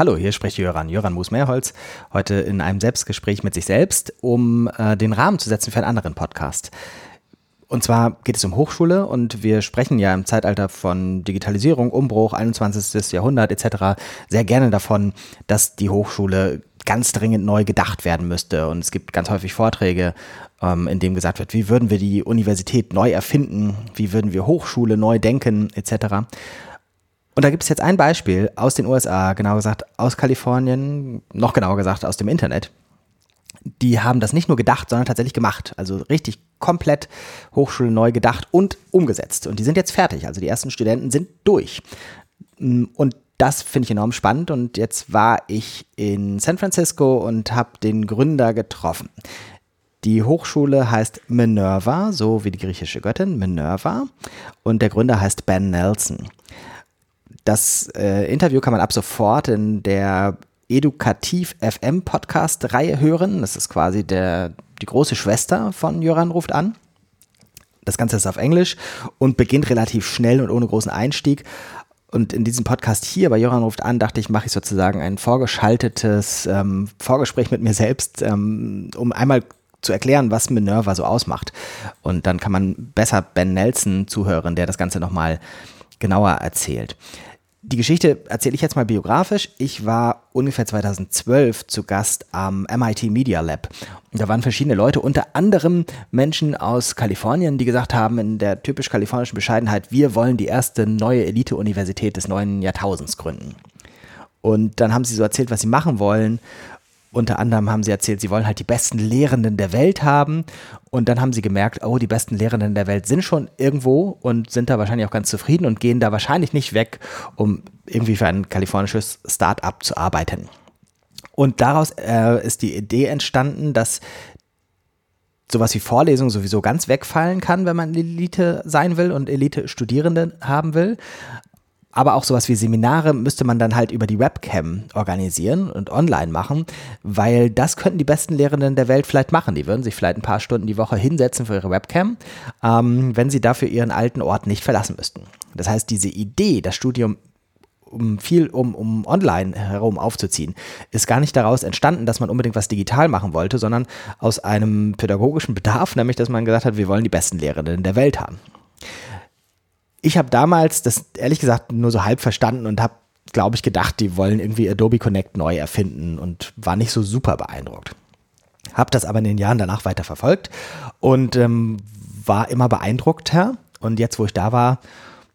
Hallo, hier spricht Jöran, Jöran Moos-Mehrholz, heute in einem Selbstgespräch mit sich selbst, um äh, den Rahmen zu setzen für einen anderen Podcast. Und zwar geht es um Hochschule und wir sprechen ja im Zeitalter von Digitalisierung, Umbruch, 21. Jahrhundert etc. sehr gerne davon, dass die Hochschule ganz dringend neu gedacht werden müsste. Und es gibt ganz häufig Vorträge, ähm, in denen gesagt wird, wie würden wir die Universität neu erfinden, wie würden wir Hochschule neu denken etc. Und da gibt es jetzt ein Beispiel aus den USA, genau gesagt aus Kalifornien, noch genauer gesagt aus dem Internet. Die haben das nicht nur gedacht, sondern tatsächlich gemacht. Also richtig komplett Hochschule neu gedacht und umgesetzt. Und die sind jetzt fertig. Also die ersten Studenten sind durch. Und das finde ich enorm spannend. Und jetzt war ich in San Francisco und habe den Gründer getroffen. Die Hochschule heißt Minerva, so wie die griechische Göttin Minerva. Und der Gründer heißt Ben Nelson. Das äh, Interview kann man ab sofort in der Edukativ FM Podcast Reihe hören. Das ist quasi der, die große Schwester von Jöran ruft an. Das Ganze ist auf Englisch und beginnt relativ schnell und ohne großen Einstieg. Und in diesem Podcast hier bei Jöran ruft an, dachte ich, mache ich sozusagen ein vorgeschaltetes ähm, Vorgespräch mit mir selbst, ähm, um einmal zu erklären, was Minerva so ausmacht. Und dann kann man besser Ben Nelson zuhören, der das Ganze nochmal genauer erzählt. Die Geschichte erzähle ich jetzt mal biografisch. Ich war ungefähr 2012 zu Gast am MIT Media Lab. da waren verschiedene Leute, unter anderem Menschen aus Kalifornien, die gesagt haben, in der typisch kalifornischen Bescheidenheit, wir wollen die erste neue Elite-Universität des neuen Jahrtausends gründen. Und dann haben sie so erzählt, was sie machen wollen. Unter anderem haben sie erzählt, sie wollen halt die besten Lehrenden der Welt haben. Und dann haben sie gemerkt, oh, die besten Lehrenden der Welt sind schon irgendwo und sind da wahrscheinlich auch ganz zufrieden und gehen da wahrscheinlich nicht weg, um irgendwie für ein kalifornisches Start-up zu arbeiten. Und daraus äh, ist die Idee entstanden, dass sowas wie Vorlesungen sowieso ganz wegfallen kann, wenn man Elite sein will und Elite-Studierende haben will. Aber auch sowas wie Seminare müsste man dann halt über die Webcam organisieren und online machen, weil das könnten die besten Lehrenden der Welt vielleicht machen. Die würden sich vielleicht ein paar Stunden die Woche hinsetzen für ihre Webcam, ähm, wenn sie dafür ihren alten Ort nicht verlassen müssten. Das heißt, diese Idee, das Studium um viel um, um online herum aufzuziehen, ist gar nicht daraus entstanden, dass man unbedingt was digital machen wollte, sondern aus einem pädagogischen Bedarf, nämlich dass man gesagt hat, wir wollen die besten Lehrenden der Welt haben ich habe damals das ehrlich gesagt nur so halb verstanden und habe, glaube ich, gedacht, die wollen irgendwie Adobe Connect neu erfinden und war nicht so super beeindruckt. Habe das aber in den Jahren danach weiter verfolgt und ähm, war immer beeindruckter und jetzt, wo ich da war,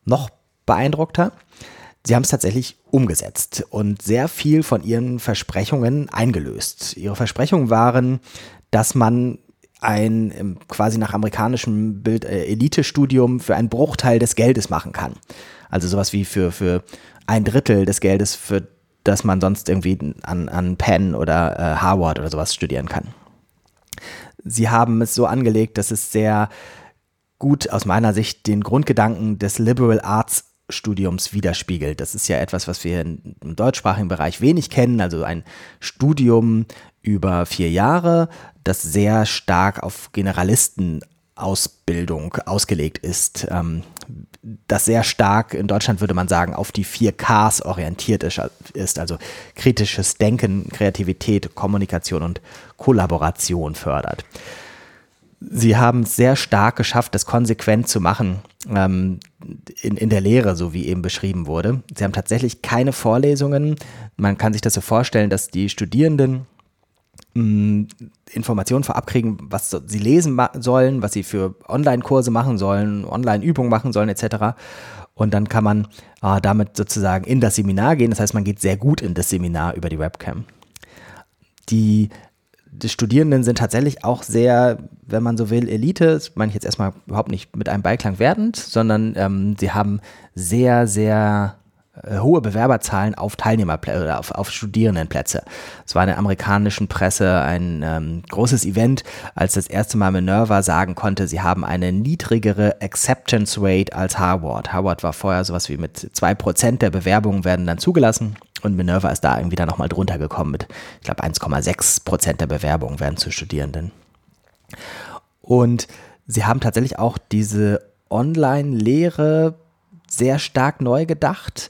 noch beeindruckter. Sie haben es tatsächlich umgesetzt und sehr viel von ihren Versprechungen eingelöst. Ihre Versprechungen waren, dass man ein quasi nach amerikanischem Bild äh, Elite-Studium für einen Bruchteil des Geldes machen kann. Also sowas wie für, für ein Drittel des Geldes, für das man sonst irgendwie an, an Penn oder äh, Harvard oder sowas studieren kann. Sie haben es so angelegt, dass es sehr gut aus meiner Sicht den Grundgedanken des Liberal Arts Studiums widerspiegelt. Das ist ja etwas, was wir im deutschsprachigen Bereich wenig kennen, also ein Studium über vier Jahre, das sehr stark auf Generalistenausbildung ausgelegt ist, ähm, das sehr stark in Deutschland würde man sagen auf die vier Ks orientiert ist, also kritisches Denken, Kreativität, Kommunikation und Kollaboration fördert. Sie haben es sehr stark geschafft, das konsequent zu machen ähm, in, in der Lehre, so wie eben beschrieben wurde. Sie haben tatsächlich keine Vorlesungen. Man kann sich das so vorstellen, dass die Studierenden Informationen vorab kriegen, was sie lesen sollen, was sie für Online-Kurse machen sollen, Online-Übungen machen sollen, etc. Und dann kann man äh, damit sozusagen in das Seminar gehen. Das heißt, man geht sehr gut in das Seminar über die Webcam. Die, die Studierenden sind tatsächlich auch sehr, wenn man so will, Elite. Das meine ich jetzt erstmal überhaupt nicht mit einem Beiklang werdend, sondern ähm, sie haben sehr, sehr hohe Bewerberzahlen auf Teilnehmerplätze oder auf, auf Studierendenplätze. Es war in der amerikanischen Presse ein ähm, großes Event, als das erste Mal Minerva sagen konnte, sie haben eine niedrigere Acceptance Rate als Harvard. Harvard war vorher sowas wie mit 2% der Bewerbungen werden dann zugelassen und Minerva ist da irgendwie dann nochmal drunter gekommen mit, ich glaube, 1,6% der Bewerbungen werden zu Studierenden. Und sie haben tatsächlich auch diese Online-Lehre sehr stark neu gedacht.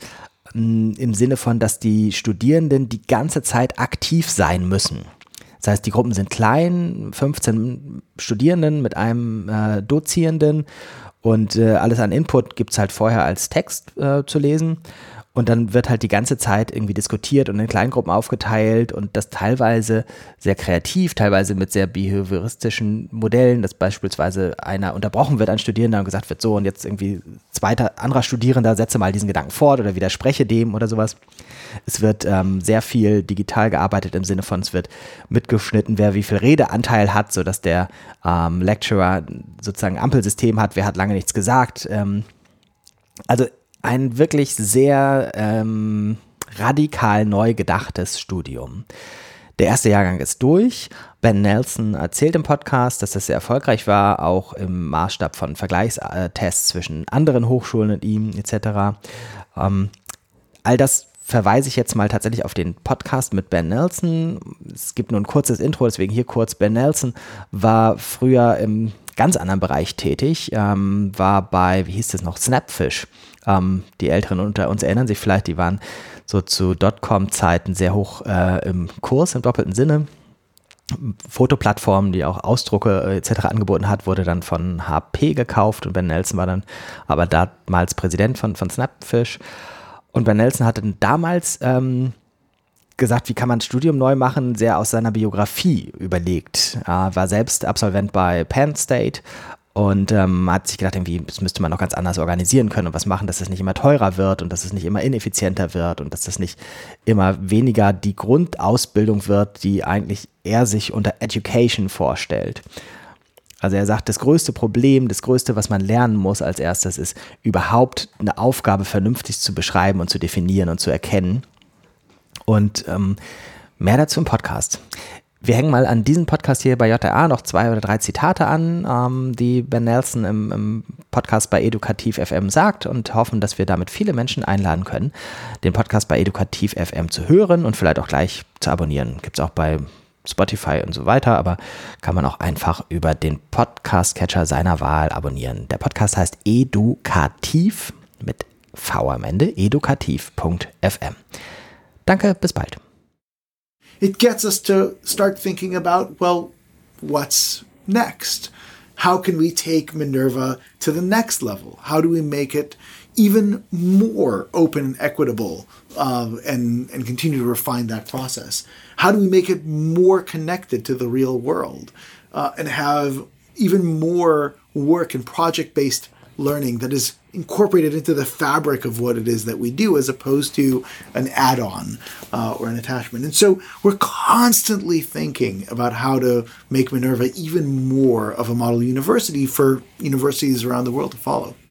im Sinne von, dass die Studierenden die ganze Zeit aktiv sein müssen. Das heißt, die Gruppen sind klein, 15 Studierenden mit einem äh, Dozierenden und äh, alles an Input gibt es halt vorher als Text äh, zu lesen. Und dann wird halt die ganze Zeit irgendwie diskutiert und in Kleingruppen aufgeteilt und das teilweise sehr kreativ, teilweise mit sehr behavioristischen Modellen, dass beispielsweise einer unterbrochen wird, ein Studierender und gesagt wird, so und jetzt irgendwie zweiter, anderer Studierender, setze mal diesen Gedanken fort oder widerspreche dem oder sowas. Es wird ähm, sehr viel digital gearbeitet im Sinne von, es wird mitgeschnitten, wer wie viel Redeanteil hat, sodass der ähm, Lecturer sozusagen ein Ampelsystem hat, wer hat lange nichts gesagt. Ähm, also ein wirklich sehr ähm, radikal neu gedachtes Studium. Der erste Jahrgang ist durch. Ben Nelson erzählt im Podcast, dass das sehr erfolgreich war, auch im Maßstab von Vergleichstests zwischen anderen Hochschulen und ihm etc. Ähm, all das verweise ich jetzt mal tatsächlich auf den Podcast mit Ben Nelson. Es gibt nur ein kurzes Intro, deswegen hier kurz. Ben Nelson war früher im ganz anderen Bereich tätig, ähm, war bei, wie hieß das noch, Snapfish ähm, die Älteren unter uns erinnern sich vielleicht, die waren so zu Dotcom-Zeiten sehr hoch äh, im Kurs im doppelten Sinne. Fotoplattform, die auch Ausdrucke äh, etc. angeboten hat, wurde dann von HP gekauft und Ben Nelson war dann aber damals Präsident von, von Snapfish. Und Ben Nelson hatte damals ähm, gesagt, wie kann man das Studium neu machen, sehr aus seiner Biografie überlegt. Er war selbst Absolvent bei Penn State und ähm, hat sich gedacht, irgendwie, das müsste man noch ganz anders organisieren können und was machen, dass es nicht immer teurer wird und dass es nicht immer ineffizienter wird und dass das nicht immer weniger die Grundausbildung wird, die eigentlich er sich unter Education vorstellt. Also er sagt, das größte Problem, das größte, was man lernen muss als erstes, ist überhaupt eine Aufgabe vernünftig zu beschreiben und zu definieren und zu erkennen. Und ähm, mehr dazu im Podcast. Wir hängen mal an diesen Podcast hier bei JRA noch zwei oder drei Zitate an, ähm, die Ben Nelson im, im, Podcast bei Edukativ FM sagt und hoffen, dass wir damit viele Menschen einladen können, den Podcast bei Edukativ FM zu hören und vielleicht auch gleich zu abonnieren. Gibt es auch bei Spotify und so weiter, aber kann man auch einfach über den Podcast-Catcher seiner Wahl abonnieren. Der Podcast heißt Edukativ mit V am Ende, edukativ.fm. Danke, bis bald. it gets us to start thinking about, well, what's next? How can we take Minerva to the next level? How do we make it even more open and equitable uh, and, and continue to refine that process? How do we make it more connected to the real world uh, and have even more work and project based learning that is incorporated into the fabric of what it is that we do as opposed to an add-on uh, or an attachment and so we're constantly thinking about how to make minerva even more of a model university for universities around the world to follow